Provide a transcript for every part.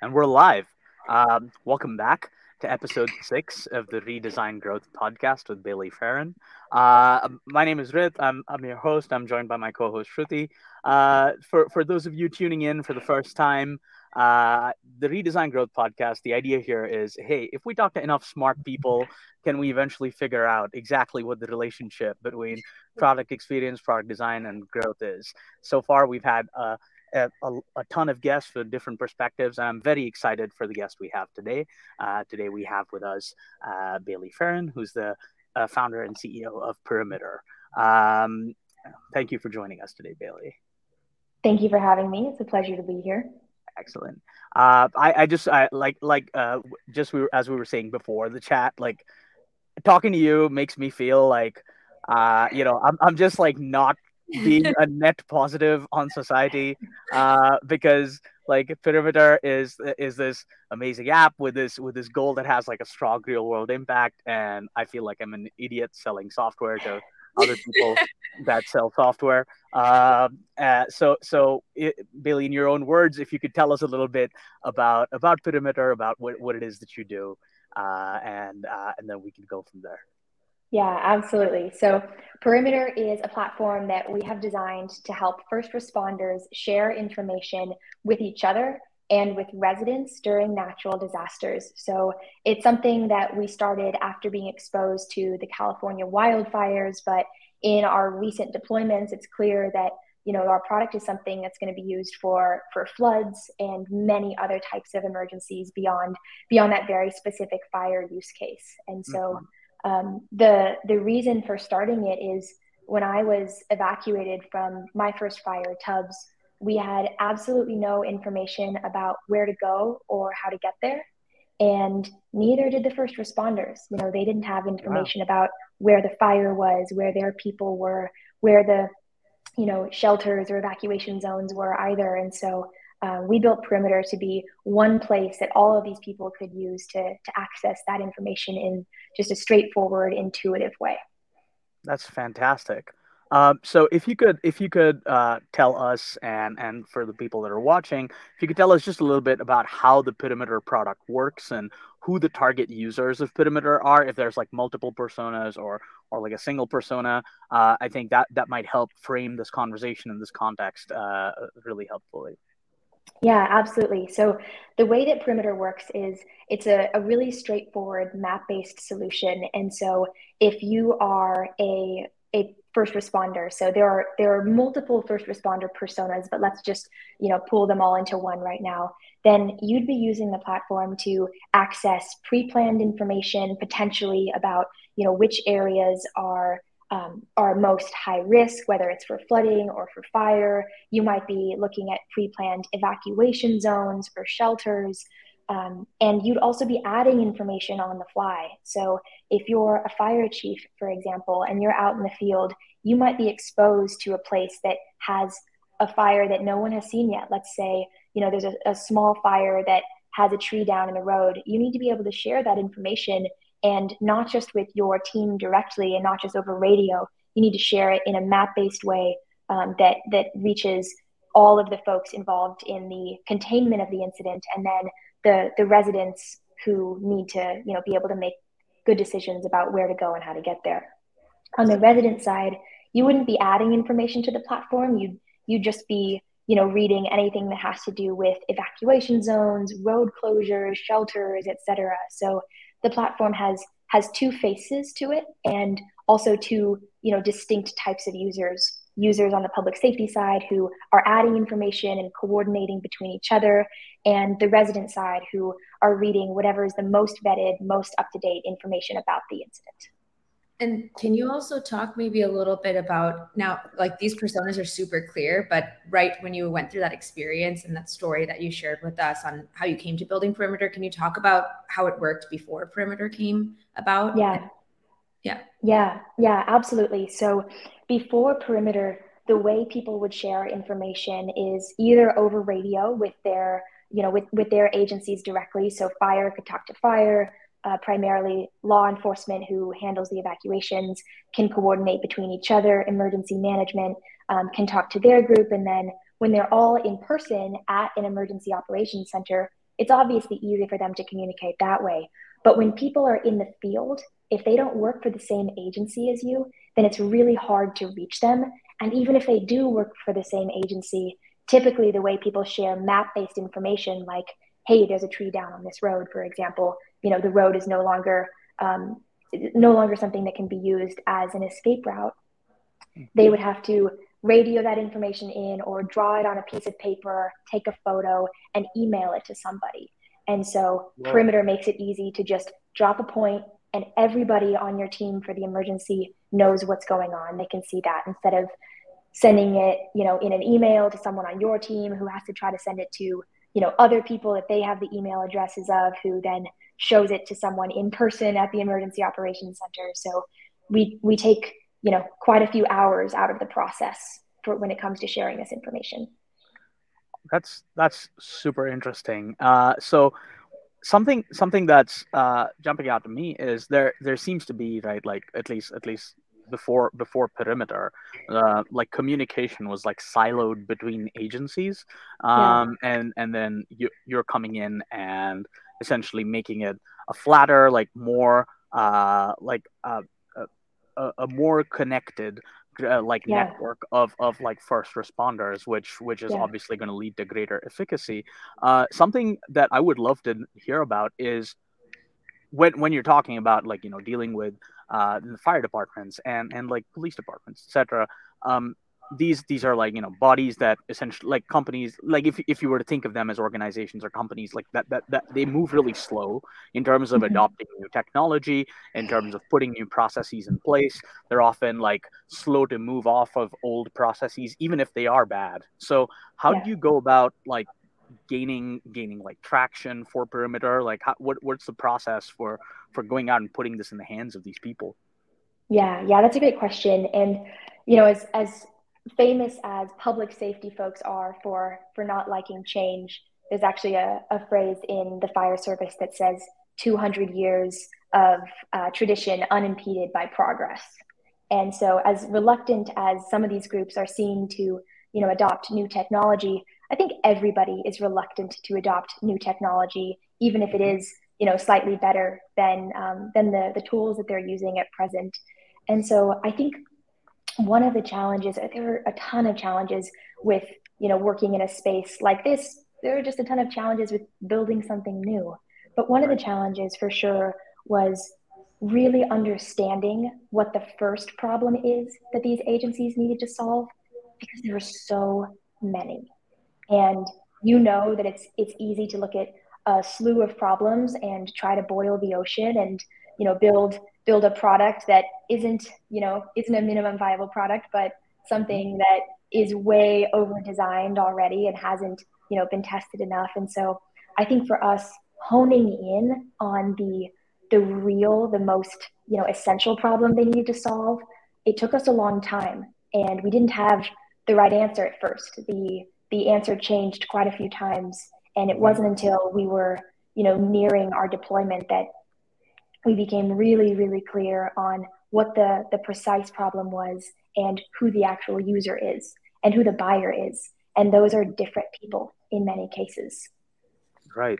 and we're live. Um, welcome back to episode six of the Redesign Growth podcast with Bailey Farren. Uh, my name is Rit. I'm, I'm your host. I'm joined by my co-host Shruti. Uh, for for those of you tuning in for the first time, uh, the Redesign Growth podcast. The idea here is, hey, if we talk to enough smart people, can we eventually figure out exactly what the relationship between product experience, product design, and growth is? So far, we've had a a, a, ton of guests with different perspectives. I'm very excited for the guest we have today. Uh, today we have with us uh, Bailey Farren, who's the uh, founder and CEO of Perimeter. Um, thank you for joining us today, Bailey. Thank you for having me. It's a pleasure to be here. Excellent. Uh, I, I just I like like uh, just we were, as we were saying before the chat like talking to you makes me feel like uh, you know I'm I'm just like not being a net positive on society uh, because like perimeter is is this amazing app with this with this goal that has like a strong real world impact and i feel like i'm an idiot selling software to other people that sell software. Um, uh, so so it, Bailey, in your own words if you could tell us a little bit about about perimeter about what, what it is that you do uh, and uh, and then we can go from there yeah, absolutely. So, Perimeter is a platform that we have designed to help first responders share information with each other and with residents during natural disasters. So, it's something that we started after being exposed to the California wildfires, but in our recent deployments, it's clear that you know our product is something that's going to be used for for floods and many other types of emergencies beyond beyond that very specific fire use case and so mm-hmm um, the the reason for starting it is when I was evacuated from my first fire, Tubbs, we had absolutely no information about where to go or how to get there, and neither did the first responders. You know, they didn't have information wow. about where the fire was, where their people were, where the you know shelters or evacuation zones were either, and so uh, we built Perimeter to be one place that all of these people could use to, to access that information in just a straightforward, intuitive way. That's fantastic. Um, so if you could, if you could uh, tell us, and and for the people that are watching, if you could tell us just a little bit about how the Perimeter product works and who the target users of Perimeter are, if there's like multiple personas or or like a single persona, uh, I think that that might help frame this conversation in this context uh, really helpfully. Yeah, absolutely. So the way that Perimeter works is it's a, a really straightforward map-based solution. And so if you are a a first responder, so there are there are multiple first responder personas, but let's just you know pull them all into one right now. Then you'd be using the platform to access pre-planned information potentially about you know which areas are um, are most high risk, whether it's for flooding or for fire. You might be looking at pre planned evacuation zones or shelters. Um, and you'd also be adding information on the fly. So, if you're a fire chief, for example, and you're out in the field, you might be exposed to a place that has a fire that no one has seen yet. Let's say, you know, there's a, a small fire that has a tree down in the road. You need to be able to share that information and not just with your team directly and not just over radio. You need to share it in a map based way um, that, that reaches all of the folks involved in the containment of the incident and then the, the residents who need to you know, be able to make good decisions about where to go and how to get there. On the resident side, you wouldn't be adding information to the platform. You'd, you'd just be you know, reading anything that has to do with evacuation zones, road closures, shelters, etc. So the platform has has two faces to it and also two you know distinct types of users users on the public safety side who are adding information and coordinating between each other and the resident side who are reading whatever is the most vetted most up to date information about the incident and can you also talk maybe a little bit about now, like these personas are super clear, but right when you went through that experience and that story that you shared with us on how you came to building Perimeter, can you talk about how it worked before Perimeter came about? Yeah. Yeah. Yeah. Yeah, absolutely. So before Perimeter, the way people would share information is either over radio with their, you know, with, with their agencies directly. So fire could talk to fire, uh, primarily law enforcement who handles the evacuations can coordinate between each other emergency management um, can talk to their group and then when they're all in person at an emergency operations center it's obviously easy for them to communicate that way. But when people are in the field, if they don't work for the same agency as you, then it's really hard to reach them. And even if they do work for the same agency, typically the way people share map based information, like, hey, there's a tree down on this road, for example, you know, the road is no longer um, no longer something that can be used as an escape route. They would have to radio that information in or draw it on a piece of paper, take a photo, and email it to somebody. And so. Perimeter makes it easy to just drop a point, and everybody on your team for the emergency knows what's going on. They can see that instead of sending it, you know, in an email to someone on your team who has to try to send it to, you know, other people that they have the email addresses of who then shows it to someone in person at the emergency operations center. So we we take you know quite a few hours out of the process for when it comes to sharing this information. That's that's super interesting. Uh, so something something that's uh, jumping out to me is there there seems to be right like at least at least before before perimeter uh, like communication was like siloed between agencies um, yeah. and and then you you're coming in and essentially making it a flatter, like more, uh, like uh, a, a more connected uh, like yeah. network of of like first responders which which is yeah. obviously going to lead to greater efficacy uh, something that i would love to hear about is when when you're talking about like you know dealing with uh, the fire departments and and like police departments etc um, these these are like you know bodies that essentially like companies like if, if you were to think of them as organizations or companies like that that, that they move really slow in terms of mm-hmm. adopting new technology in terms of putting new processes in place they're often like slow to move off of old processes even if they are bad so how yeah. do you go about like gaining gaining like traction for perimeter like how, what what's the process for for going out and putting this in the hands of these people. Yeah yeah that's a great question. And you know as as famous as public safety folks are for for not liking change, there's actually a, a phrase in the fire service that says 200 years of uh, tradition unimpeded by progress. And so, as reluctant as some of these groups are seen to, you know, adopt new technology, I think everybody is reluctant to adopt new technology, even if it is, you know, slightly better than um, than the the tools that they're using at present. And so, I think one of the challenges there are a ton of challenges with you know working in a space like this. There are just a ton of challenges with building something new. But one of the challenges for sure was really understanding what the first problem is that these agencies needed to solve because there were so many. And you know that it's it's easy to look at a slew of problems and try to boil the ocean and you know build build a product that isn't you know isn't a minimum viable product but something that is way over designed already and hasn't you know been tested enough. And so i think for us honing in on the the real the most you know essential problem they needed to solve it took us a long time. And we didn't have the right answer at first. The the answer changed quite a few times and it wasn't until we were you know nearing our deployment that we became really, really clear on what the, the precise problem was and who the actual user is and who the buyer is. And those are different people in many cases. Right.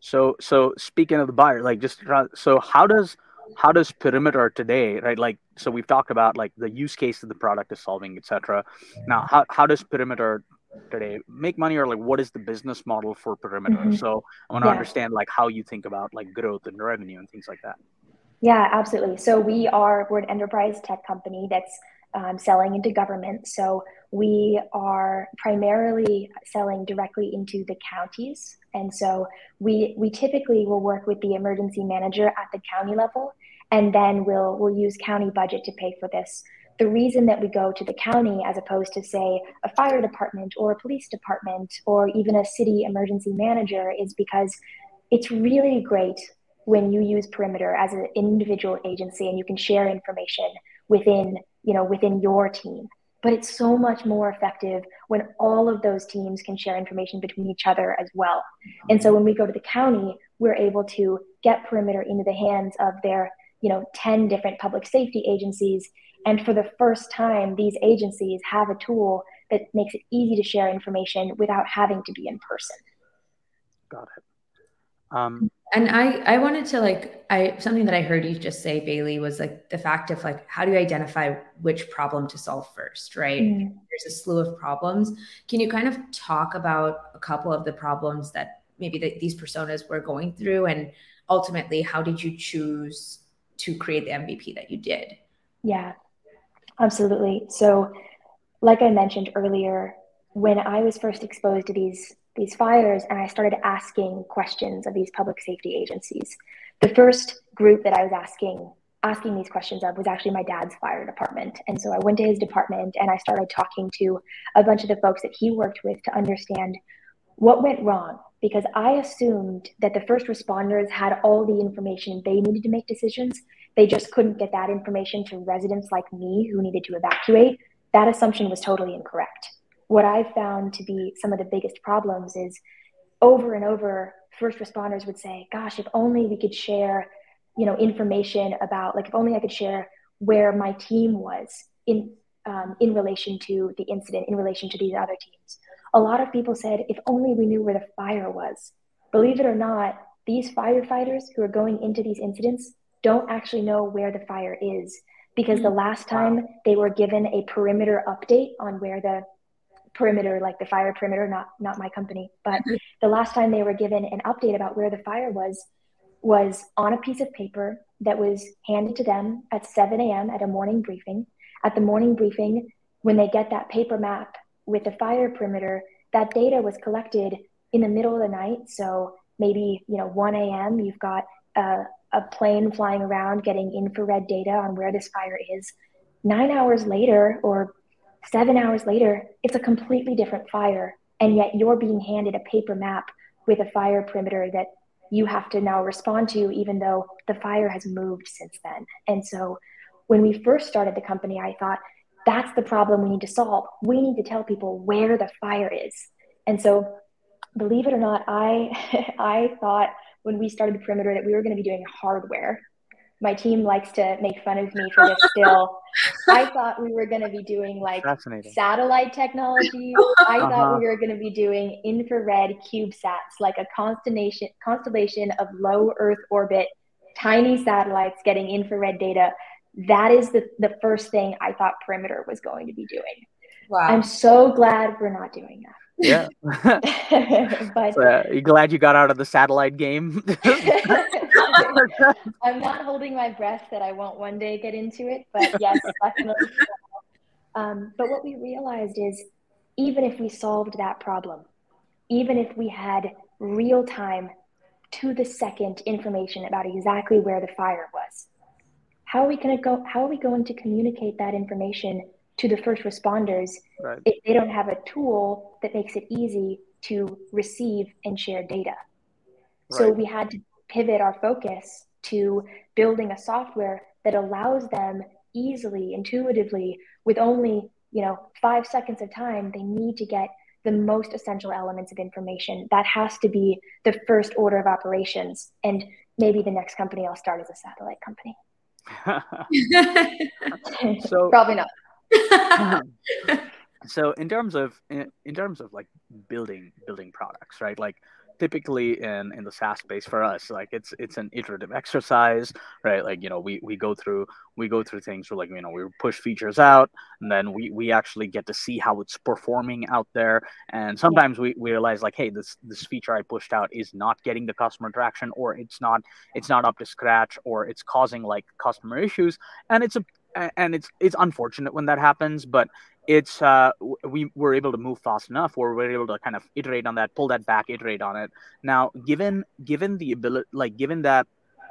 So, so speaking of the buyer, like just so how does how does perimeter today right like so we've talked about like the use case that the product is solving etc now how, how does perimeter today make money or like what is the business model for perimeter? Mm-hmm. so i want to yeah. understand like how you think about like growth and revenue and things like that. Yeah absolutely. So we are we're an enterprise tech company that's um, selling into government. So we are primarily selling directly into the counties. And so we we typically will work with the emergency manager at the county level and then we'll we'll use county budget to pay for this the reason that we go to the county as opposed to say a fire department or a police department or even a city emergency manager is because it's really great when you use perimeter as an individual agency and you can share information within you know within your team. But it's so much more effective when all of those teams can share information between each other as well. And so when we go to the county we're able to get perimeter into the hands of their you know 10 different public safety agencies and for the first time, these agencies have a tool that makes it easy to share information without having to be in person. Got it. Um, and I, I wanted to like, I something that I heard you just say, Bailey, was like the fact of like, how do you identify which problem to solve first, right? Mm. There's a slew of problems. Can you kind of talk about a couple of the problems that maybe the, these personas were going through, and ultimately, how did you choose to create the MVP that you did? Yeah, absolutely. So, like I mentioned earlier, when I was first exposed to these these fires and I started asking questions of these public safety agencies. The first group that I was asking asking these questions of was actually my dad's fire department. And so I went to his department and I started talking to a bunch of the folks that he worked with to understand what went wrong because I assumed that the first responders had all the information they needed to make decisions. They just couldn't get that information to residents like me who needed to evacuate. That assumption was totally incorrect what I've found to be some of the biggest problems is over and over, first responders would say, gosh, if only we could share, you know, information about, like, if only I could share where my team was in, um, in relation to the incident, in relation to these other teams. A lot of people said, if only we knew where the fire was. Believe it or not, these firefighters who are going into these incidents don't actually know where the fire is because the mm. last time they were given a perimeter update on where the perimeter, like the fire perimeter, not not my company. But the last time they were given an update about where the fire was was on a piece of paper that was handed to them at 7 a.m. at a morning briefing. At the morning briefing, when they get that paper map with the fire perimeter, that data was collected in the middle of the night. So maybe you know 1 a.m. You've got a, a plane flying around getting infrared data on where this fire is. Nine hours later, or Seven hours later, it's a completely different fire. And yet you're being handed a paper map with a fire perimeter that you have to now respond to, even though the fire has moved since then. And so when we first started the company, I thought, that's the problem we need to solve. We need to tell people where the fire is. And so, believe it or not, I I thought when we started the perimeter that we were going to be doing hardware my team likes to make fun of me for this still. I thought we were going to be doing like satellite technology. I uh-huh. thought we were going to be doing infrared CubeSats, like a constellation constellation of low Earth orbit, tiny satellites getting infrared data. That is the, the first thing I thought Perimeter was going to be doing. Wow. I'm so glad we're not doing that. Yeah. but so, uh, you glad you got out of the satellite game? I'm not holding my breath that I won't one day get into it, but yes, definitely. Um, but what we realized is even if we solved that problem, even if we had real time to the second information about exactly where the fire was, how are we going to go? How are we going to communicate that information to the first responders right. if they don't have a tool that makes it easy to receive and share data? Right. So we had to pivot our focus to building a software that allows them easily, intuitively, with only you know five seconds of time, they need to get the most essential elements of information. That has to be the first order of operations. And maybe the next company I'll start is a satellite company. so probably not. Uh-huh. so in terms of in, in terms of like building building products, right? Like typically in in the SaaS space for us, like it's it's an iterative exercise, right? Like you know, we we go through we go through things where like you know we push features out, and then we we actually get to see how it's performing out there. And sometimes we, we realize like, hey, this this feature I pushed out is not getting the customer traction, or it's not it's not up to scratch, or it's causing like customer issues, and it's a and it's it's unfortunate when that happens, but it's uh, we were able to move fast enough where we're able to kind of iterate on that pull that back iterate on it now given given the ability like given that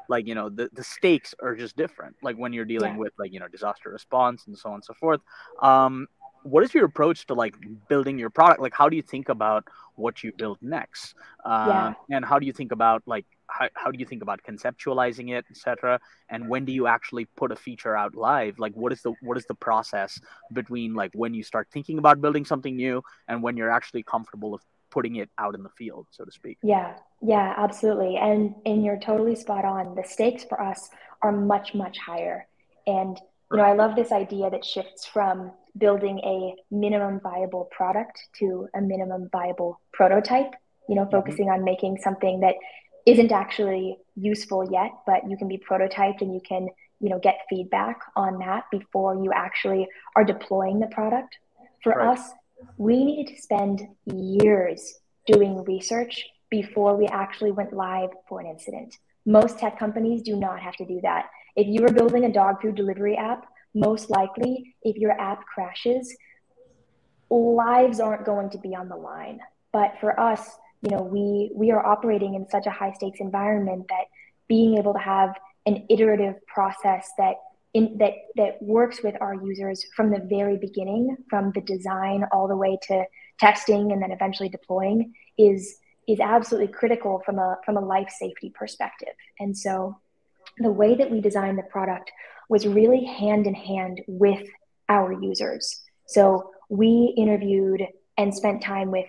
like you know the, the stakes are just different like when you're dealing yeah. with like you know disaster response and so on and so forth um what is your approach to like building your product like how do you think about what you build next uh, yeah. and how do you think about like how, how do you think about conceptualizing it etc and when do you actually put a feature out live? Like what is the what is the process between like when you start thinking about building something new and when you're actually comfortable of putting it out in the field so to speak? Yeah. Yeah absolutely. And and you're totally spot on. The stakes for us are much much higher. And you know i love this idea that shifts from building a minimum viable product to a minimum viable prototype you know mm-hmm. focusing on making something that isn't actually useful yet, but you can be prototyped and you can you know get feedback on that before you actually are deploying the product. For right. us, we needed to spend years doing research before we actually went live for an incident. Most tech companies do not have to do that. If you are building a dog food delivery app, most likely if your app crashes, lives aren't going to be on the line. But for us, you know, we we are operating in such a high stakes environment that being able to have an iterative process that in, that that works with our users from the very beginning, from the design all the way to testing and then eventually deploying, is is absolutely critical from a from a life safety perspective. And so, the way that we designed the product was really hand in hand with our users. So we interviewed and spent time with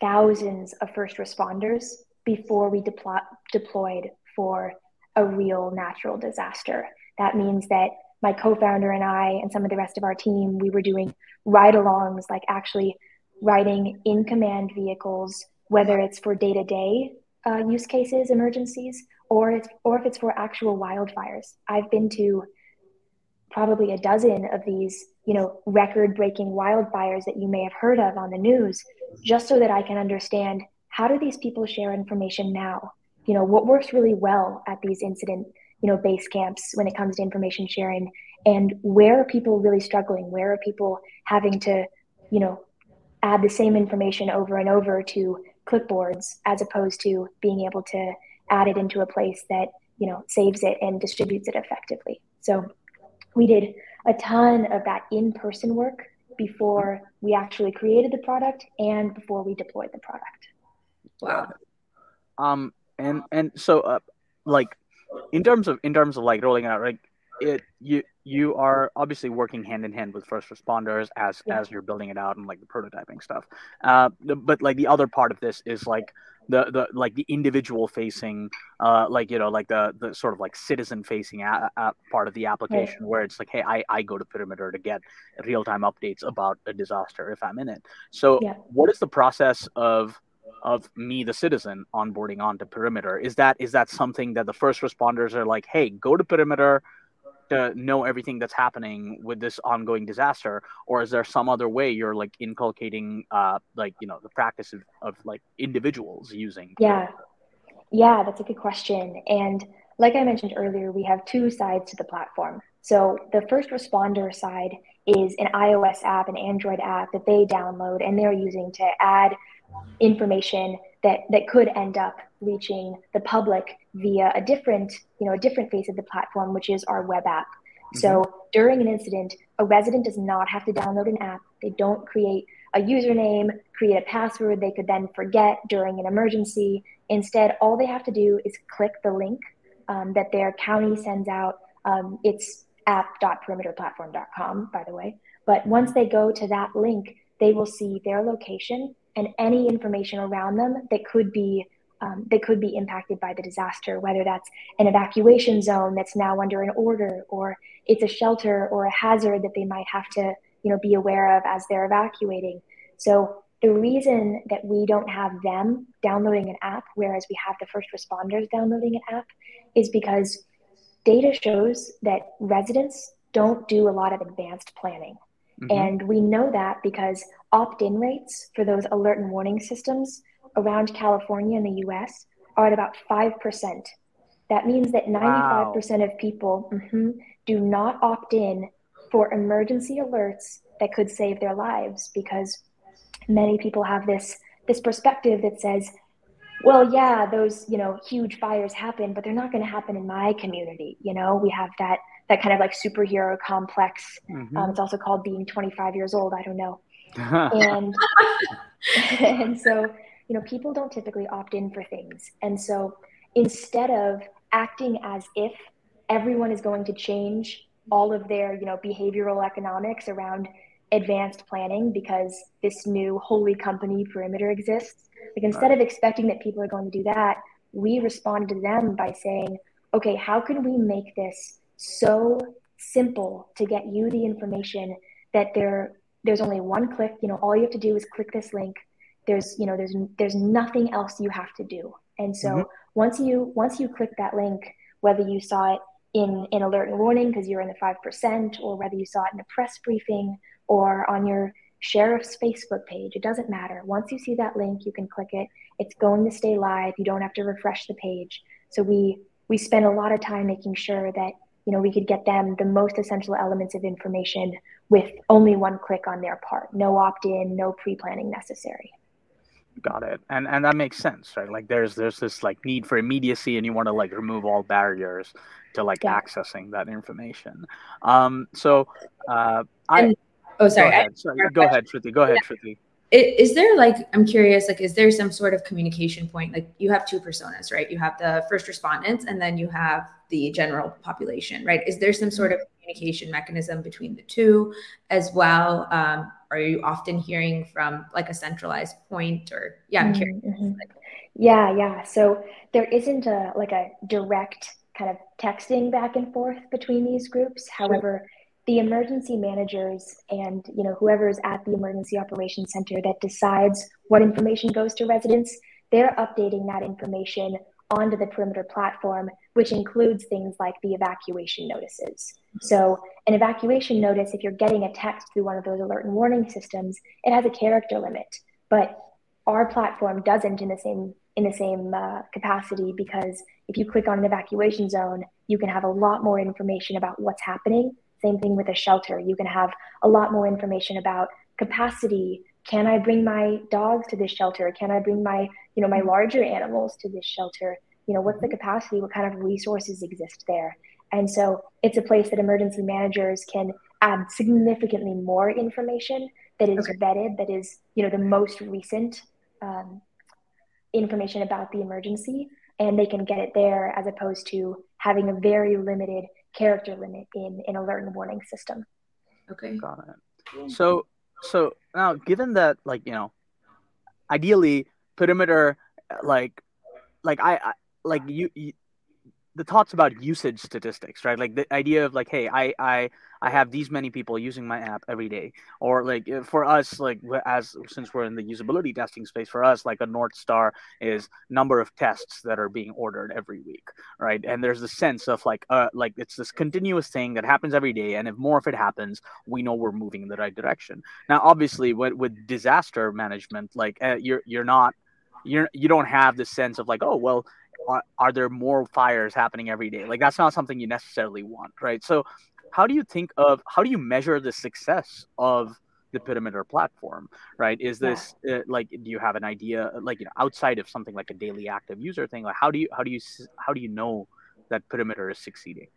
thousands of first responders before we deplo- deployed for a real natural disaster. That means that my co-founder and I and some of the rest of our team, we were doing ride-alongs, like actually riding in command vehicles, whether it's for day-to-day uh, use cases, emergencies, or it's or if it's for actual wildfires. I've been to probably a dozen of these, you know, record-breaking wildfires that you may have heard of on the news, just so that I can understand how do these people share information now? You know, what works really well at these incident, you know, base camps when it comes to information sharing, and where are people really struggling? Where are people having to, you know, add the same information over and over to clipboards as opposed to being able to add it into a place that you know saves it and distributes it effectively so we did a ton of that in-person work before we actually created the product and before we deployed the product. Wow. Um and and so uh, like in terms of in terms of like rolling out like it you you are obviously working hand in hand with first responders as yeah. as you're building it out and like the prototyping stuff uh but like the other part of this is like the the like the individual facing uh like you know like the the sort of like citizen facing a, a part of the application right. where it's like hey I, I go to perimeter to get real-time updates about a disaster if i'm in it so yeah. what is the process of of me the citizen onboarding onto perimeter is that is that something that the first responders are like hey go to perimeter to know everything that's happening with this ongoing disaster? Or is there some other way you're like inculcating uh like you know the practice of, of like individuals using yeah. Yeah that's a good question. And like i mentioned earlier we have two sides to the platform. So the first responder side is an ios app an android app that they download and they're using to add information that that could end up reaching the public via a different you know a different face of the platform which is our web app. Mm-hmm. so during an incident a resident does not have to download an app. They don't create a username create a password they could then forget during an emergency. Instead all they have to do is click the link um, that their county sends out. Um, it's app.perimeterplatform.com by the way. But once they go to that link they will see their location and any information around them that could be um, that could be impacted by the disaster, whether that's an evacuation zone that's now under an order, or it's a shelter or a hazard that they might have to, you know, be aware of as they're evacuating. So the reason that we don't have them downloading an app, whereas we have the first responders downloading an app, is because data shows that residents don't do a lot of advanced planning. Mm-hmm. And we know that because opt in rates for those alert and warning systems around California in the US are at about 5%. That means that 95% wow. of people mm-hmm, do not opt in for emergency alerts that could save their lives because many people have this this perspective that says well yeah those you know huge fires happen but they're not going to happen in my community you know we have that that kind of like superhero complex. Mm-hmm. Um, it's also called being 25 years old. I don't know. And and so you know people don't typically opt in for things, and so instead of acting as if everyone is going to change all of their you know behavioral economics around advanced planning because this new holy company perimeter exists like instead of expecting that people are going to do that we responded to them by saying okay how can we make this so simple to get you the information that there there's only one click you know all you have to do is click this link there's you know there's there's nothing else you have to do And so mm-hmm. once you once you click that link, whether you saw it in an alert and warning because you're in the five percent, or whether you saw it in a press briefing or on your sheriff's Facebook page, it doesn't matter. Once you see that link, you can click it. It's going to stay live. You don't have to refresh the page. So we we spend a lot of time making sure that you know we could get them the most essential elements of information with only one click on their part. No opt-in, no pre-planning necessary. Got it. And and that makes sense, right? Like there's there's this like need for immediacy and you want to like remove all barriers to like yeah. accessing that information. Um so uh I and, oh sorry. Go ahead, sorry. Go ahead Shruti. Go ahead, Shruti is there like i'm curious like is there some sort of communication point? Like you have two personas right? You have the first respondents and then you have the general population right? Is there some sort of communication mechanism between the two as well? Um, are you often hearing from like a centralized point or yeah i'm curious. Mm-hmm. yeah yeah. So there isn't a like a direct kind of texting back and forth between these groups. However the emergency managers and you know whoever's at the emergency operations center that decides what information goes to residents they're updating that information onto the perimeter platform which includes things like the evacuation notices. So an evacuation notice if you're getting a text through one of those alert and warning systems it has a character limit but our platform doesn't in the same in the same uh, capacity because if you click on an evacuation zone you can have a lot more information about what's happening same thing with a shelter. You can have a lot more information about capacity. Can I bring my dogs to this shelter? Can I bring my, you know, my larger animals to this shelter? You know, what's the capacity? What kind of resources exist there? And so it's a place that emergency managers can add significantly more information that is okay. vetted, that is, you know, the most recent um, information about the emergency, and they can get it there as opposed to having a very limited character limit in an alert and warning system. Okay. Got it. So so now given that like, you know, ideally perimeter like like I, I like you, you the thoughts about usage statistics, right? Like the idea of like, hey, I I I have these many people using my app every day, or like for us, like as since we're in the usability testing space, for us, like a north star is number of tests that are being ordered every week, right? And there's a sense of like, uh, like it's this continuous thing that happens every day, and if more of it happens, we know we're moving in the right direction. Now, obviously, with with disaster management, like uh, you're you're not you're you don't have the sense of like oh well are, are there more fires happening every day? Like that's not something you necessarily want right? So how do you think of how do you measure the success of the perimeter platform right? Is this yeah. uh, like do you have an idea like you know outside of something like a daily active user thing like how do you how do you how do you know that perimeter is succeeding?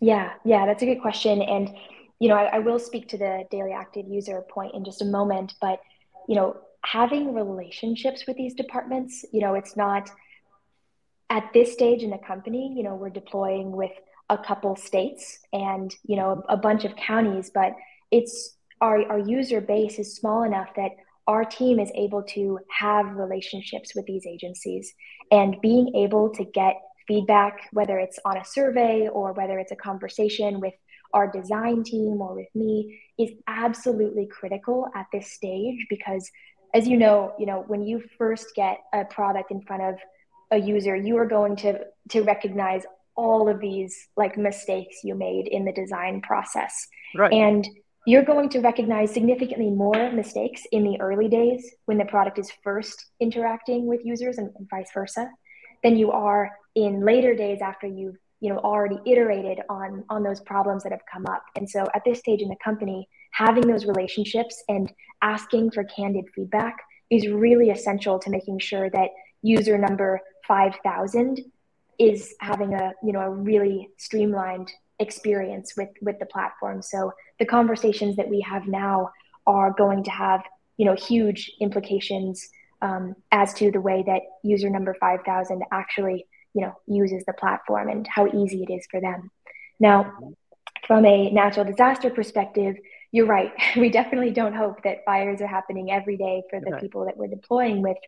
Yeah yeah that's a good question. And you know I, I will speak to the daily active user point in just a moment but you know having relationships with these departments you know it's not at this stage in the company, you know, we're deploying with a couple states and, you know, a, a bunch of counties, but it's our, our user base is small enough that our team is able to have relationships with these agencies. And being able to get feedback, whether it's on a survey or whether it's a conversation with our design team or with me, is absolutely critical at this stage because as you know, you know, when you first get a product in front of a user, you are going to to recognize all of these like mistakes you made in the design process. Right. And you're going to recognize significantly more mistakes in the early days when the product is first interacting with users and, and vice versa than you are in later days after you've you know already iterated on on those problems that have come up and so at this stage in the company having those relationships and asking for candid feedback is really essential to making sure that user number 5000 is having a you know a really streamlined experience with with the platform. So the conversations that we have now are going to have you know huge implications um, as to the way that user number 5000 actually you know uses the platform and how easy it is for them. Now from a natural disaster perspective you're right. We definitely don't hope that fires are happening every day for the people that we're deploying with.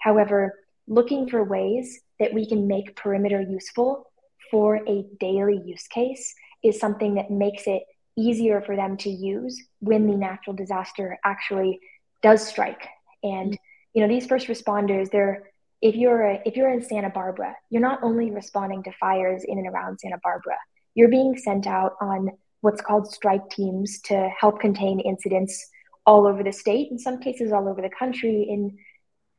However looking for ways that we can make perimeter useful for a daily use case is something that makes it easier for them to use when the natural disaster actually does strike. And you know these first responders they're if you're a, if you're in Santa Barbara, you're not only responding to fires in and around Santa Barbara, you're being sent out on what's called strike teams to help contain incidents all over the state, in some cases all over the country, in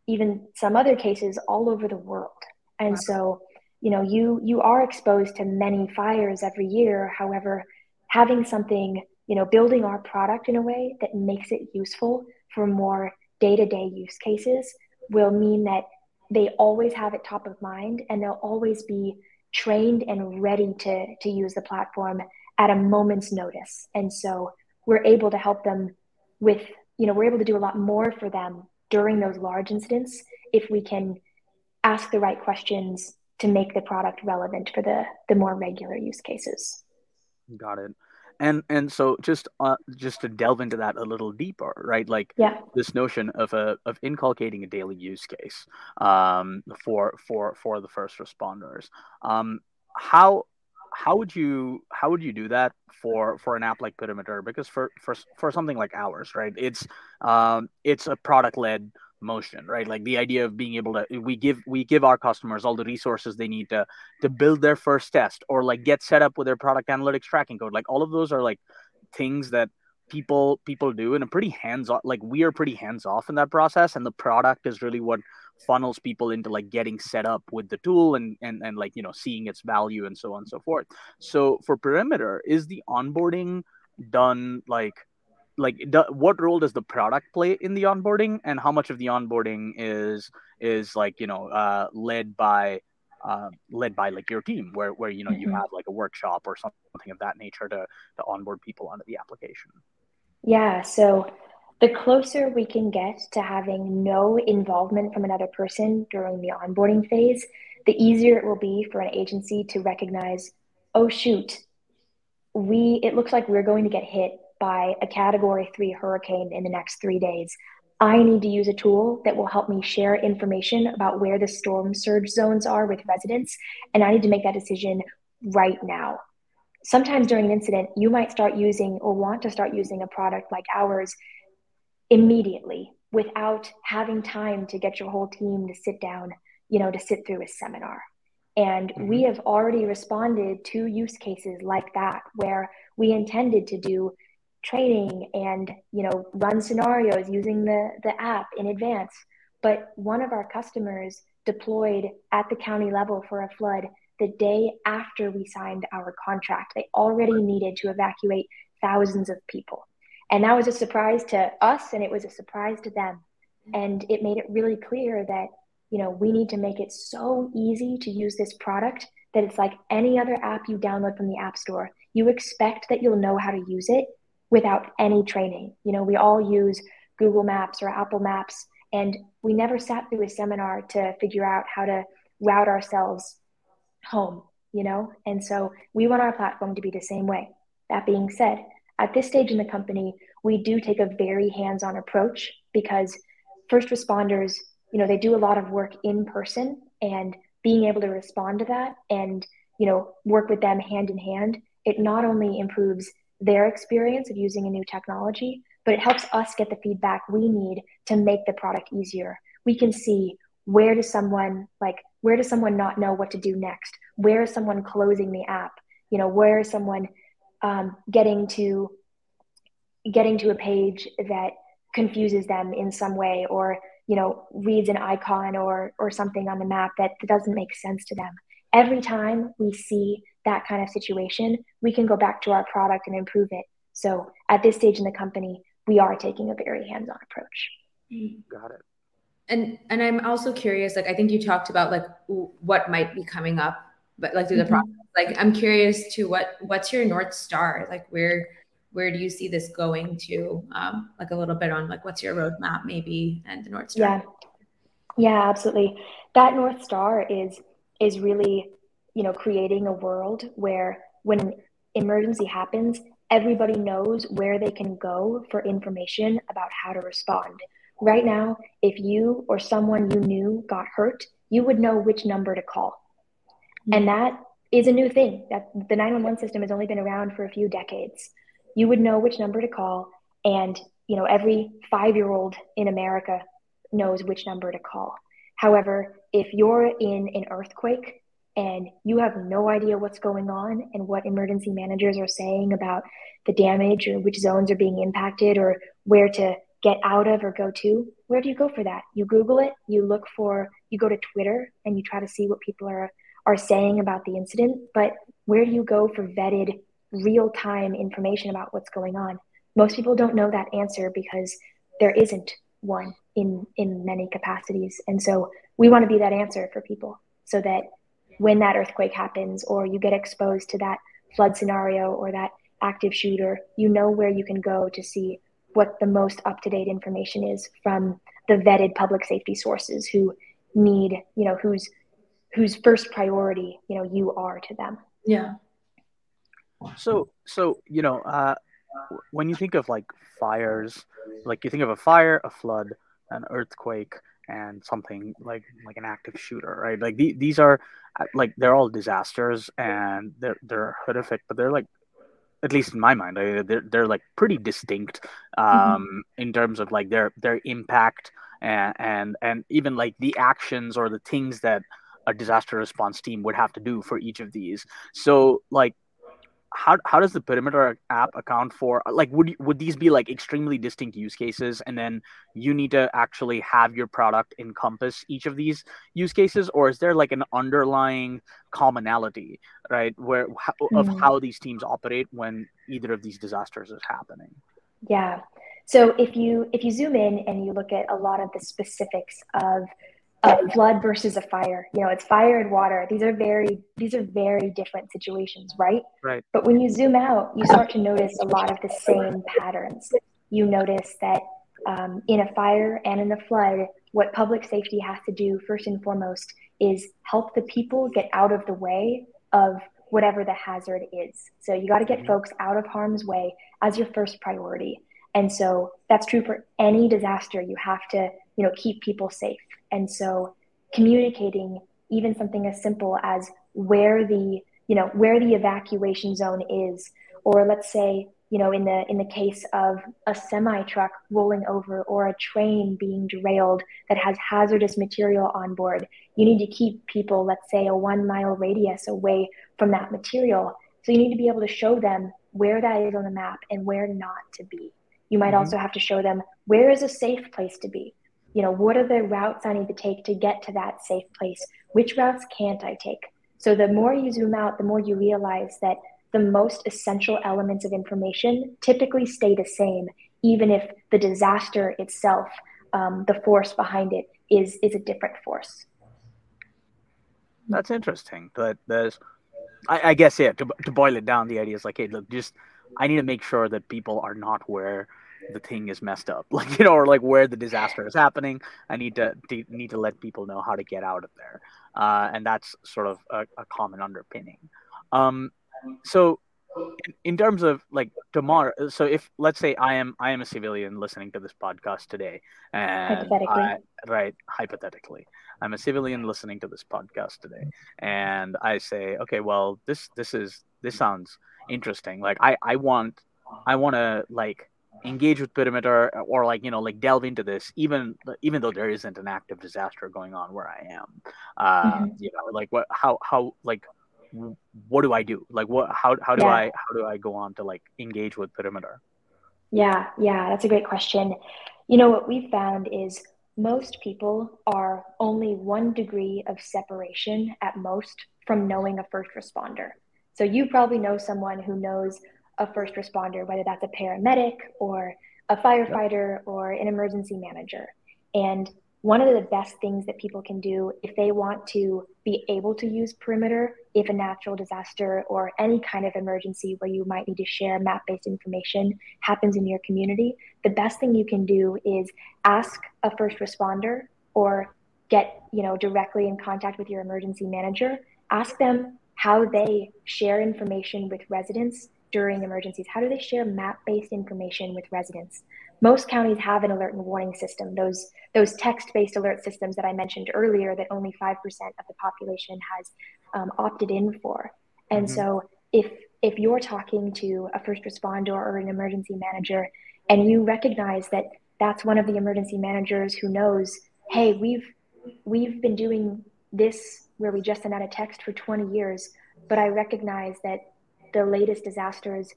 even some other cases all over the world. And wow. so, you know, you you are exposed to many fires every year. However, having something, you know, building our product in a way that makes it useful for more day-to-day use cases will mean that they always have it top of mind and they'll always be trained and ready to to use the platform at a moment's notice. And so we're able to help them with, you know, we're able to do a lot more for them during those large incidents if we can ask the right questions to make the product relevant for the the more regular use cases. Got it and and so just uh, just to delve into that a little deeper right like yeah. this notion of a of inculcating a daily use case um, for for for the first responders um, how how would you how would you do that for for an app like Perimeter? Because for for for something like ours, right? It's um it's a product led motion right like the idea of being able to we give we give our customers all the resources they need to to build their first test or like get set up with their product analytics tracking code like all of those are like things that people people do in a pretty hands off like we are pretty hands off in that process and the product is really what funnels people into like getting set up with the tool and and and like you know seeing its value and so on and so forth. So for perimeter is the onboarding done like like do, what role does the product play in the onboarding? And how much of the onboarding is is like you know uh, led by uh, led by like your team where where you know mm-hmm. you have like a workshop or something of that nature to to onboard people onto the application? Yeah so the closer we can get to having no involvement from another person during the onboarding phase the easier it will be for an agency to recognize oh shoot we it looks like we're going to get hit by a category three hurricane in the next three days. I need to use a tool that will help me share information about where the storm surge zones are with residents, and I need to make that decision right now. Sometimes during an incident, you might start using or want to start using a product like ours immediately without having time to get your whole team to sit down, you know, to sit through a seminar. And mm-hmm. we have already responded to use cases like that where we intended to do training and you know run scenarios using the the app in advance but one of our customers deployed at the county level for a flood the day after we signed our contract they already needed to evacuate thousands of people and that was a surprise to us and it was a surprise to them and it made it really clear that you know we need to make it so easy to use this product that it's like any other app you download from the app store you expect that you'll know how to use it without any training. You know, we all use Google Maps or Apple Maps, and we never sat through a seminar to figure out how to route ourselves home, you know? And so we want our platform to be the same way. That being said, at this stage in the company, we do take a very hands on approach because first responders, you know, they do a lot of work in person and being able to respond to that and, you know, work with them hand in hand, it not only improves their experience of using a new technology, but it helps us get the feedback we need to make the product easier. We can see where does someone like where does someone not know what to do next? Where is someone closing the app? You know, where is someone um, getting to getting to a page that confuses them in some way or you know reads an icon or or something on the map that doesn't make sense to them every time we see that kind of situation, we can go back to our product and improve it. So at this stage in the company, we are taking a very hands-on approach. Got it. And and I'm also curious, like I think you talked about like what might be coming up, but like through the mm-hmm. process. Like I'm curious to what what's your north star? Like where where do you see this going to? Um, like a little bit on like what's your roadmap maybe and the north star. Yeah, yeah, absolutely. That north star is is really you know, creating a world where when an emergency happens, everybody knows where they can go for information about how to respond. Right now, if you or someone you knew got hurt, you would know which number to call. Mm-hmm. And that is a new thing. That the 911 system has only been around for a few decades. You would know which number to call and, you know, every 5-year-old in America knows which number to call. However, if you're in an earthquake and you have no idea what's going on and what emergency managers are saying about the damage or which zones are being impacted or where to get out of or go to, where do you go for that? You Google it, you look for, you go to Twitter and you try to see what people are, are saying about the incident. But where do you go for vetted real time information about what's going on? Most people don't know that answer because there isn't one in, in many capacities. And so we want to be that answer for people so that when that earthquake happens or you get exposed to that flood scenario or that active shooter, you know where you can go to see what the most up to date information is from the vetted public safety sources who need, you know, whose whose first priority, you know, you are to them. Yeah. So, so you know, uh, when you think of like fires, like you think of a fire, a flood, an earthquake, and something like like an active shooter, right? Like the, these are uh, like they're all disasters and they're they're horrific, but they're like at least in my mind, they're they're like pretty distinct mm-hmm. um, mm-hmm. in terms of like their their impact and and and even like the actions or the things that a disaster response team would have to do for each of these. So like how how does the perimeter app account for like would would these be like extremely distinct use cases? And then you need to actually have your product encompass each of these use cases? Or is there like an underlying commonality right where of hmm. how these teams operate when either of these disasters is happening? Yeah. So if you if you zoom in and you look at a lot of the specifics of a flood versus a fire. You know, it's fire and water. These are very these are very different situations, right? Right. But when you zoom out, you start to notice a lot of the same patterns. You notice that um, in a fire and in a flood, what public safety has to do first and foremost is help the people get out of the way of whatever the hazard is. So you got to get mm-hmm. folks out of harm's way as your first priority. And so that's true for any disaster. You have to, you know, keep people safe. And so communicating even something as simple as where the, you know, where the evacuation zone is, or let's say, you know, in the in the case of a semi truck rolling over or a train being derailed that has hazardous material on board, you need to keep people, let's say, a one mile radius away from that material. So you need to be able to show them where that is on the map and where not to be. You might mm-hmm. also have to show them where is a safe place to be you know what are the routes i need to take to get to that safe place? Which routes can't i take? So the more you zoom out the more you realize that the most essential elements of information typically stay the same even if the disaster itself um, the force behind it is is a different force. That's interesting but there's I, I guess yeah to, to boil it down the idea is like hey look just i need to make sure that people are not where the thing is messed up like you know or like where the disaster is happening. I need to, to need to let people know how to get out of there. Uh, and that's sort of a, a common underpinning. Um, so in, in, terms of like tomorrow so if let's say i am i am a civilian listening to this podcast today and hypothetically. I, right hypothetically i'm a civilian listening to this podcast today and i say okay well this this is this sounds interesting. Like i i want i want to like engage with perimeter or like you know like delve into this even even though there isn't an active disaster going on where i am uh mm-hmm. you know like what how how like what do i do like what how, how do yeah. i how do i go on to like engage with perimeter yeah yeah that's a great question you know what we've found is most people are only one degree of separation at most from knowing a first responder so you probably know someone who knows a first responder, whether that's a paramedic or a firefighter yep. or an emergency manager. And one of the best things that people can do if they want to be able to use perimeter if a natural disaster or any kind of emergency where you might need to share map based information happens in your community, the best thing you can do is ask a first responder or get you know directly in contact with your emergency manager ask them how they share information with residents during emergencies? How do they share map-based information with residents? Most counties have an alert and warning system, those, those text-based alert systems that I mentioned earlier that only 5% of the population has um, opted in for. And mm-hmm. so if, if you're talking to a first responder or an emergency manager and you recognize that that's one of the emergency managers who knows, hey, we've we've been doing this where we just send out a text for 20 years, but I recognize that the latest disasters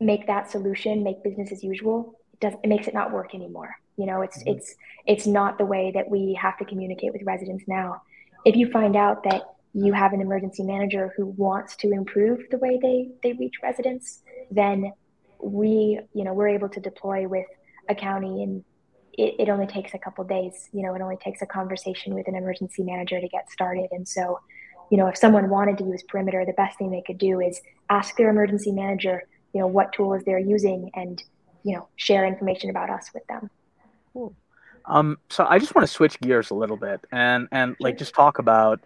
make that solution make business as usual. It does it makes it not work anymore. You know, it's mm-hmm. it's it's not the way that we have to communicate with residents now. If you find out that you have an emergency manager who wants to improve the way they they reach residents, then we you know we're able to deploy with a county and it, it only takes a couple days you know it only takes a conversation with an emergency manager to get started and so you know if someone wanted to use perimeter the best thing they could do is ask their emergency manager you know what tools they're using and you know share information about us with them. Cool. Um so i just want to switch gears a little bit and and like just talk about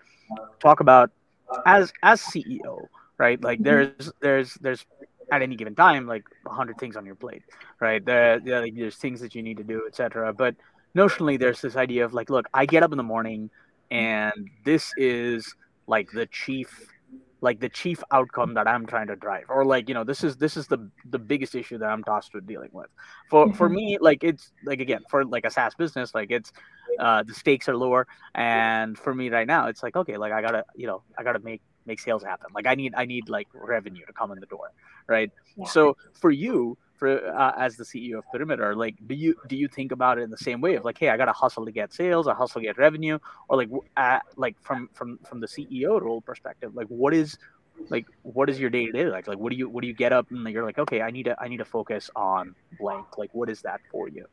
talk about as as ceo right? Like mm-hmm. there's there's there's at any given time like a 100 things on your plate right? There, there like, there's things that you need to do etc but notionally there's this idea of like look i get up in the morning and this is like the chief like the chief outcome that i'm trying to drive or like you know this is this is the the biggest issue that i'm tasked with dealing with for mm-hmm. for me like it's like again for like a saas business like it's uh the stakes are lower and for me right now it's like okay like i gotta you know i gotta make make sales happen like i need i need like revenue to come in the door right yeah. so for you for uh, as the ceo of perimeter like do you do you think about it in the same way of like hey i gotta hustle to get sales or hustle to get revenue or like uh, like from from from the ceo role perspective like what is like what is your day to day like? Like what do you what do you get up and you're like okay i need to i need to focus on blank like what is that for you?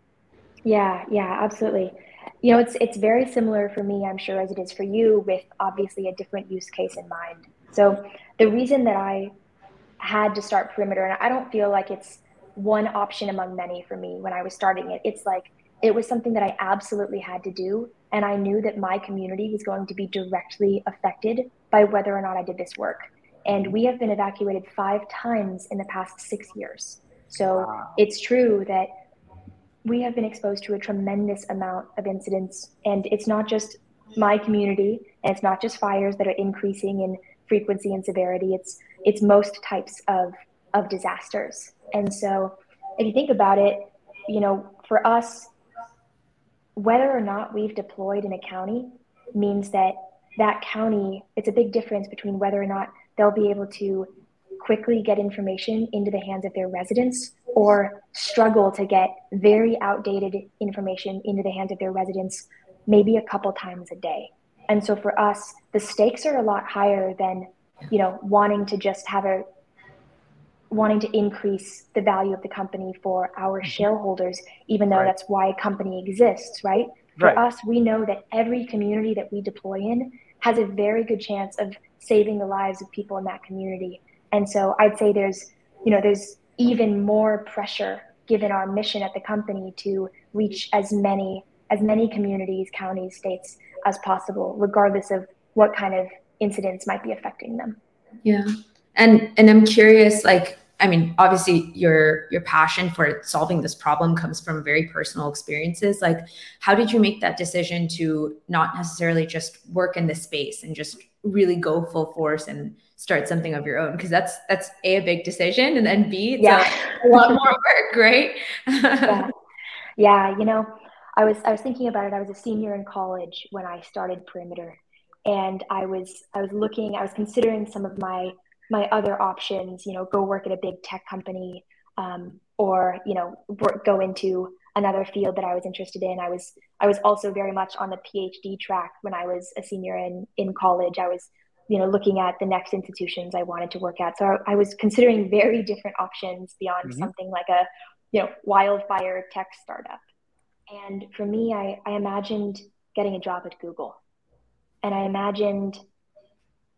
Yeah yeah absolutely. You know it's it's very similar for me i'm sure as it is for you with obviously a different use case in mind. So the reason that i had to start perimeter and i don't feel like it's one option among many for me when i was starting it. It's like it was something that i absolutely had to do and i knew that my community was going to be directly affected by whether or not i did this work. And we have been evacuated five times in the past six years. So wow. it's true that we have been exposed to a tremendous amount of incidents. And it's not just my community and it's not just fires that are increasing in frequency and severity. It's it's most types of of disasters and so if you think about it you know for us whether or not we've deployed in a county means that that county it's a big difference between whether or not they'll be able to quickly get information into the hands of their residents or struggle to get very outdated information into the hands of their residents maybe a couple times a day. And so for us, the stakes are a lot higher than, you know, wanting to just have a wanting to increase the value of the company for our mm-hmm. shareholders, even though right. that's why a company exists, right? For right. us, we know that every community that we deploy in has a very good chance of saving the lives of people in that community. And so I'd say there's, you know, there's even more pressure given our mission at the company to reach as many as many communities, counties, states as possible, regardless of what kind of incidents might be affecting them. Yeah. And and I'm curious, like, I mean, obviously your your passion for solving this problem comes from very personal experiences. Like, how did you make that decision to not necessarily just work in this space and just really go full force and start something of your own because that's that's a, a big decision and then b yeah. a, a lot more work right yeah. yeah you know i was i was thinking about it i was a senior in college when i started perimeter and i was i was looking i was considering some of my my other options you know go work at a big tech company um, or you know work, go into another field that i was interested in. I was i was also very much on the phd track when i was a senior in in college. I was you know looking at the next institutions i wanted to work at. So i, I was considering very different options beyond mm-hmm. something like a you know wildfire tech startup. And for me I, I imagined getting a job at google. And i imagined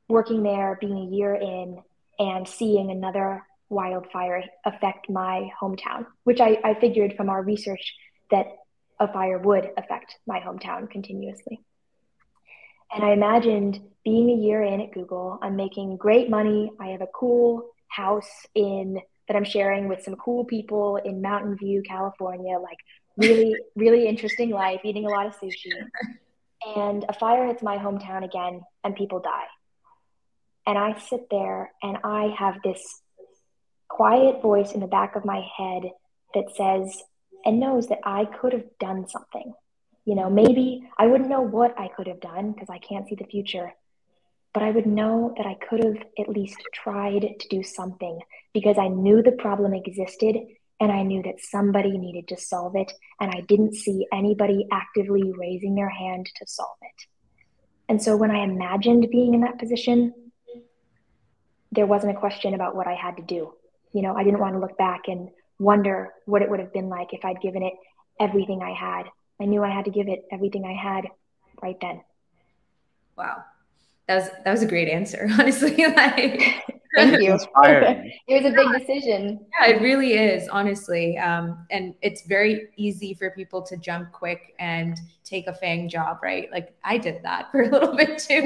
working there being a year in and seeing another wildfire affect my hometown which I, I figured from our research that a fire would affect my hometown continuously and I imagined being a year in at Google, I'm making great money. I have a cool house in that I'm sharing with some cool people in Mountain View, California, like really, really interesting life, eating a lot of sushi. And a fire hits my hometown again and people die. And I sit there and I have this quiet voice in the back of my head that says and knows that I could have done something. You know, maybe I wouldn't know what I could have done because I can't see the future, but I would know that I could have at least tried to do something because I knew the problem existed and I knew that somebody needed to solve it, and I didn't see anybody actively raising their hand to solve it. And so when I imagined being in that position, there wasn't a question about what I had to do. You know, I didn't want to look back and wonder what it would have been like if I'd given it everything I had. I knew I had to give it everything I had right then. Wow. That was that was a great answer, honestly. like Thank you. it was a big decision. Yeah, it really is, honestly. Um, and it's very easy for people to jump quick and take a FAANG job, right? Like I did that for a little bit too.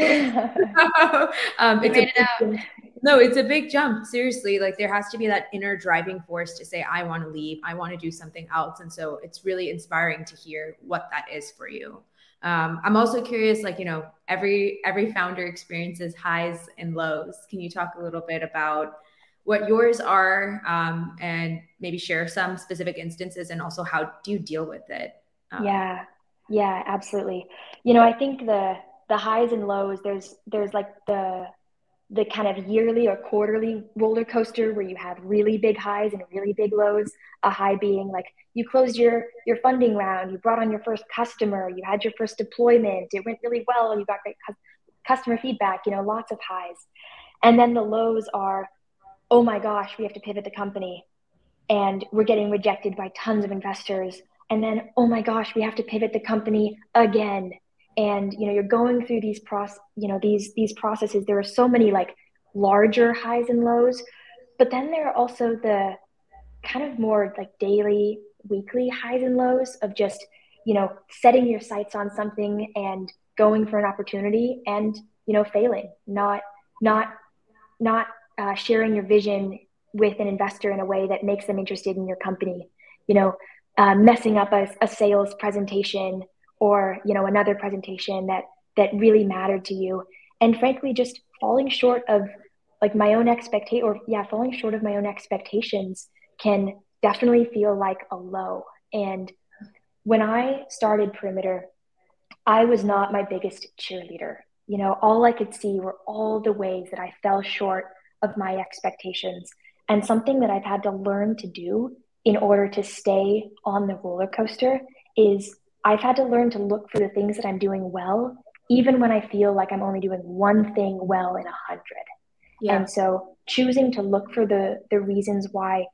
um, it's a it no, it's a big jump. Seriously, like there has to be that inner driving force to say, I want to leave, I want to do something else. And so it's really inspiring to hear what that is for you. Um, I'm also curious, like, you know, every every founder experiences highs and lows. Can you talk a little bit about what yours are um, and maybe share some specific instances and also how do you deal with it? Um, yeah, yeah, absolutely. You know, I think the the highs and lows, there's there's like the the kind of yearly or quarterly roller coaster where you have really big highs and really big lows. A high being like you closed your your funding round, you brought on your first customer, you had your first deployment, it went really well, you got great cu- customer feedback, you know, lots of highs. And then the lows are, oh my gosh, we have to pivot the company and we're getting rejected by tons of investors. And then, oh my gosh, we have to pivot the company again and you know you're going through these process you know these these processes. There are so many like larger highs and lows but then there are also the kind of more like daily weekly highs and lows of just you know setting your sights on something and going for an opportunity and you know failing not not not uh, sharing your vision with an investor in a way that makes them interested in your company. You know uh, messing up a, a sales presentation or you know another presentation that that really mattered to you. And frankly just falling short of like my own expectation or yeah falling short of my own expectations can definitely feel like a low. And when i started perimeter i was not my biggest cheerleader. You know all i could see were all the ways that i fell short of my expectations and something that i've had to learn to do in order to stay on the roller coaster is I've had to learn to look for the things that I'm doing well, even when I feel like I'm only doing one thing well in a hundred. Yeah. And so choosing to look for the the reasons why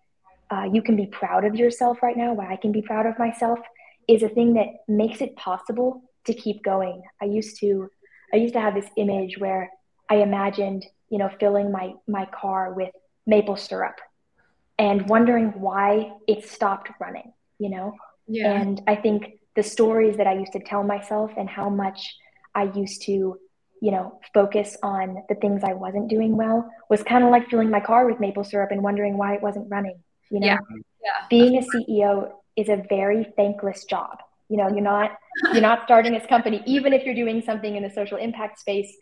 uh, you can be proud of yourself right now, why I can be proud of myself, is a thing that makes it possible to keep going. I used to I used to have this image where I imagined, you know, filling my my car with maple syrup and wondering why it stopped running, you know? Yeah. And I think the stories that I used to tell myself and how much I used to, you know, focus on the things I wasn't doing well was kind of like filling my car with maple syrup and wondering why it wasn't running. You know, yeah. Yeah. being a CEO is a very thankless job. You know, you're not you're not starting this company, even if you're doing something in the social impact space.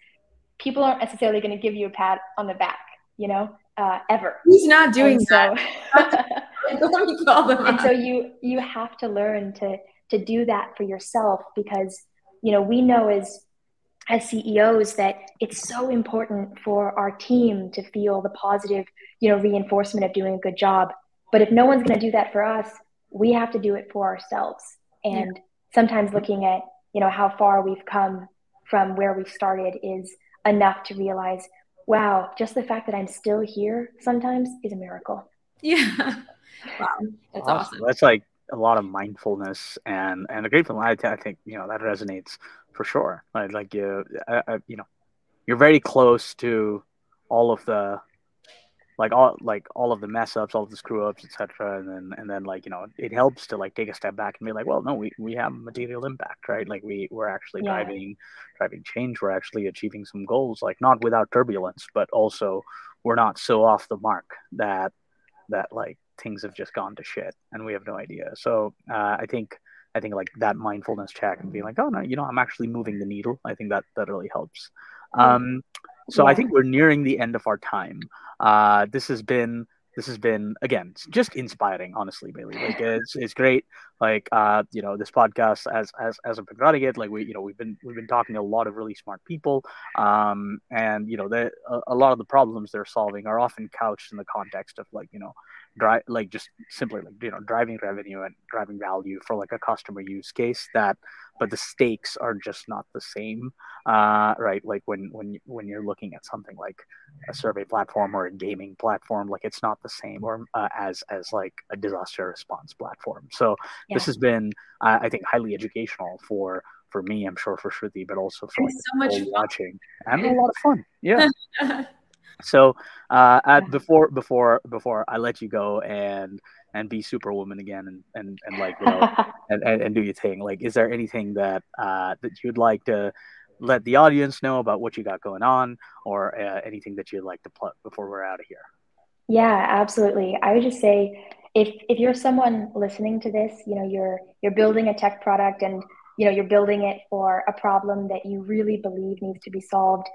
People aren't necessarily going to give you a pat on the back. You know, uh, ever. He's not doing and that. So, Let me call them. And so you you have to learn to to do that for yourself because you know we know as as CEOs that it's so important for our team to feel the positive you know reinforcement of doing a good job but if no one's going to do that for us we have to do it for ourselves and yeah. sometimes looking at you know how far we've come from where we started is enough to realize wow just the fact that i'm still here sometimes is a miracle yeah wow that's awesome. awesome. that's like a lot of mindfulness and and a grateful. I, I think you know that resonates for sure. Like like you I, I, you know you're very close to all of the like all like all of the mess ups, all of the screw ups, etc. And then and then like you know it helps to like take a step back and be like, well, no, we, we have material impact, right? Like we we're actually yeah. driving driving change. We're actually achieving some goals, like not without turbulence, but also we're not so off the mark that that like things have just gone to shit and we have no idea. So uh, I think I think like that mindfulness check and being like, oh no, you know, I'm actually moving the needle. I think that that really helps. Um, so yeah. I think we're nearing the end of our time. Uh, this has been this has been again just inspiring honestly bailey like it's, it's great like uh you know this podcast as as as i've been running it like we you know we've been we've been talking to a lot of really smart people um and you know the a, a lot of the problems they're solving are often couched in the context of like you know drive like just simply like you know driving revenue and driving value for like a customer use case that but the stakes are just not the same uh, right? Like when when when you're looking at something like a survey platform or a gaming platform like it's not the same or uh, as as like a disaster response platform. So yeah. this has been uh, i think highly educational for for me i'm sure for shruti but also for like, so much watching and a lot of fun. Yeah So, uh, at, before before before I let you go and and be Superwoman again and and, and like you know and, and, and do your thing, like is there anything that uh, that you'd like to let the audience know about what you got going on, or uh, anything that you'd like to plug before we're out of here? Yeah, absolutely. I would just say if if you're someone listening to this, you know, you're you're building a tech product and you know you're building it for a problem that you really believe needs to be solved.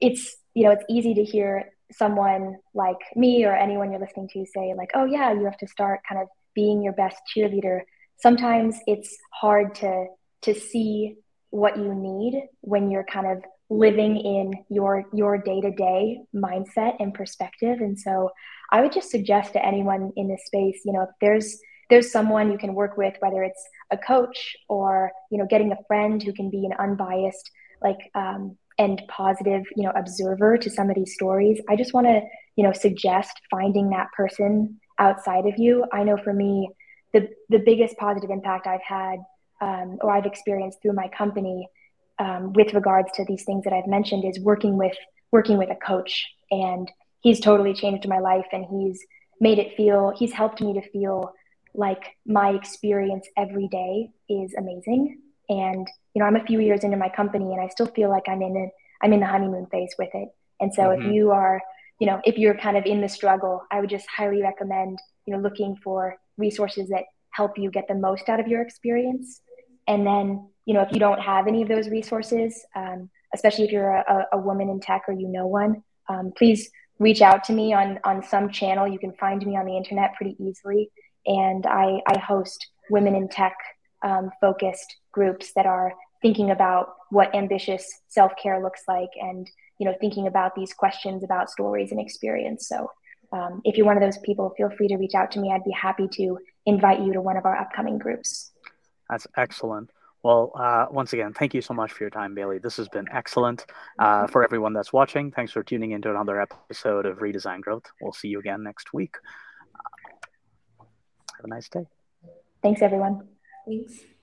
It's you know, it's easy to hear someone like me or anyone you're listening to say, like, oh, yeah, you have to start kind of being your best cheerleader. Sometimes it's hard to to see what you need when you're kind of living in your your day-to-day mindset and perspective and so i would just suggest to anyone in this space you know if there's there's someone you can work with whether it's a coach or you know getting a friend who can be an unbiased like um, and positive, you know, observer to some of these stories, I just want to, you know, suggest finding that person outside of you. I know for me, the the biggest positive impact I've had um, or I've experienced through my company um, with regards to these things that I've mentioned is working with working with a coach, and he's totally changed my life, and he's made it feel he's helped me to feel like my experience every day is amazing. And you know i'm a few years into my company and i still feel like i'm in it i'm in the honeymoon phase with it. And so mm-hmm. if you are you know if you're kind of in the struggle i would just highly recommend you know looking for resources that help you get the most out of your experience. And then you know if you don't have any of those resources um, especially if you're a, a, woman in tech or you know one um, please reach out to me on on some channel. You can find me on the internet pretty easily and i i host women in tech um, focused groups that are thinking about what ambitious self-care looks like and you know thinking about these questions about stories and experience so um, if you're one of those people feel free to reach out to me i'd be happy to invite you to one of our upcoming groups that's excellent well, uh, once again, thank you so much for your time, Bailey. This has been excellent. Uh, for everyone that's watching, thanks for tuning into another episode of Redesign Growth. We'll see you again next week. Have a nice day. Thanks, everyone. Thanks.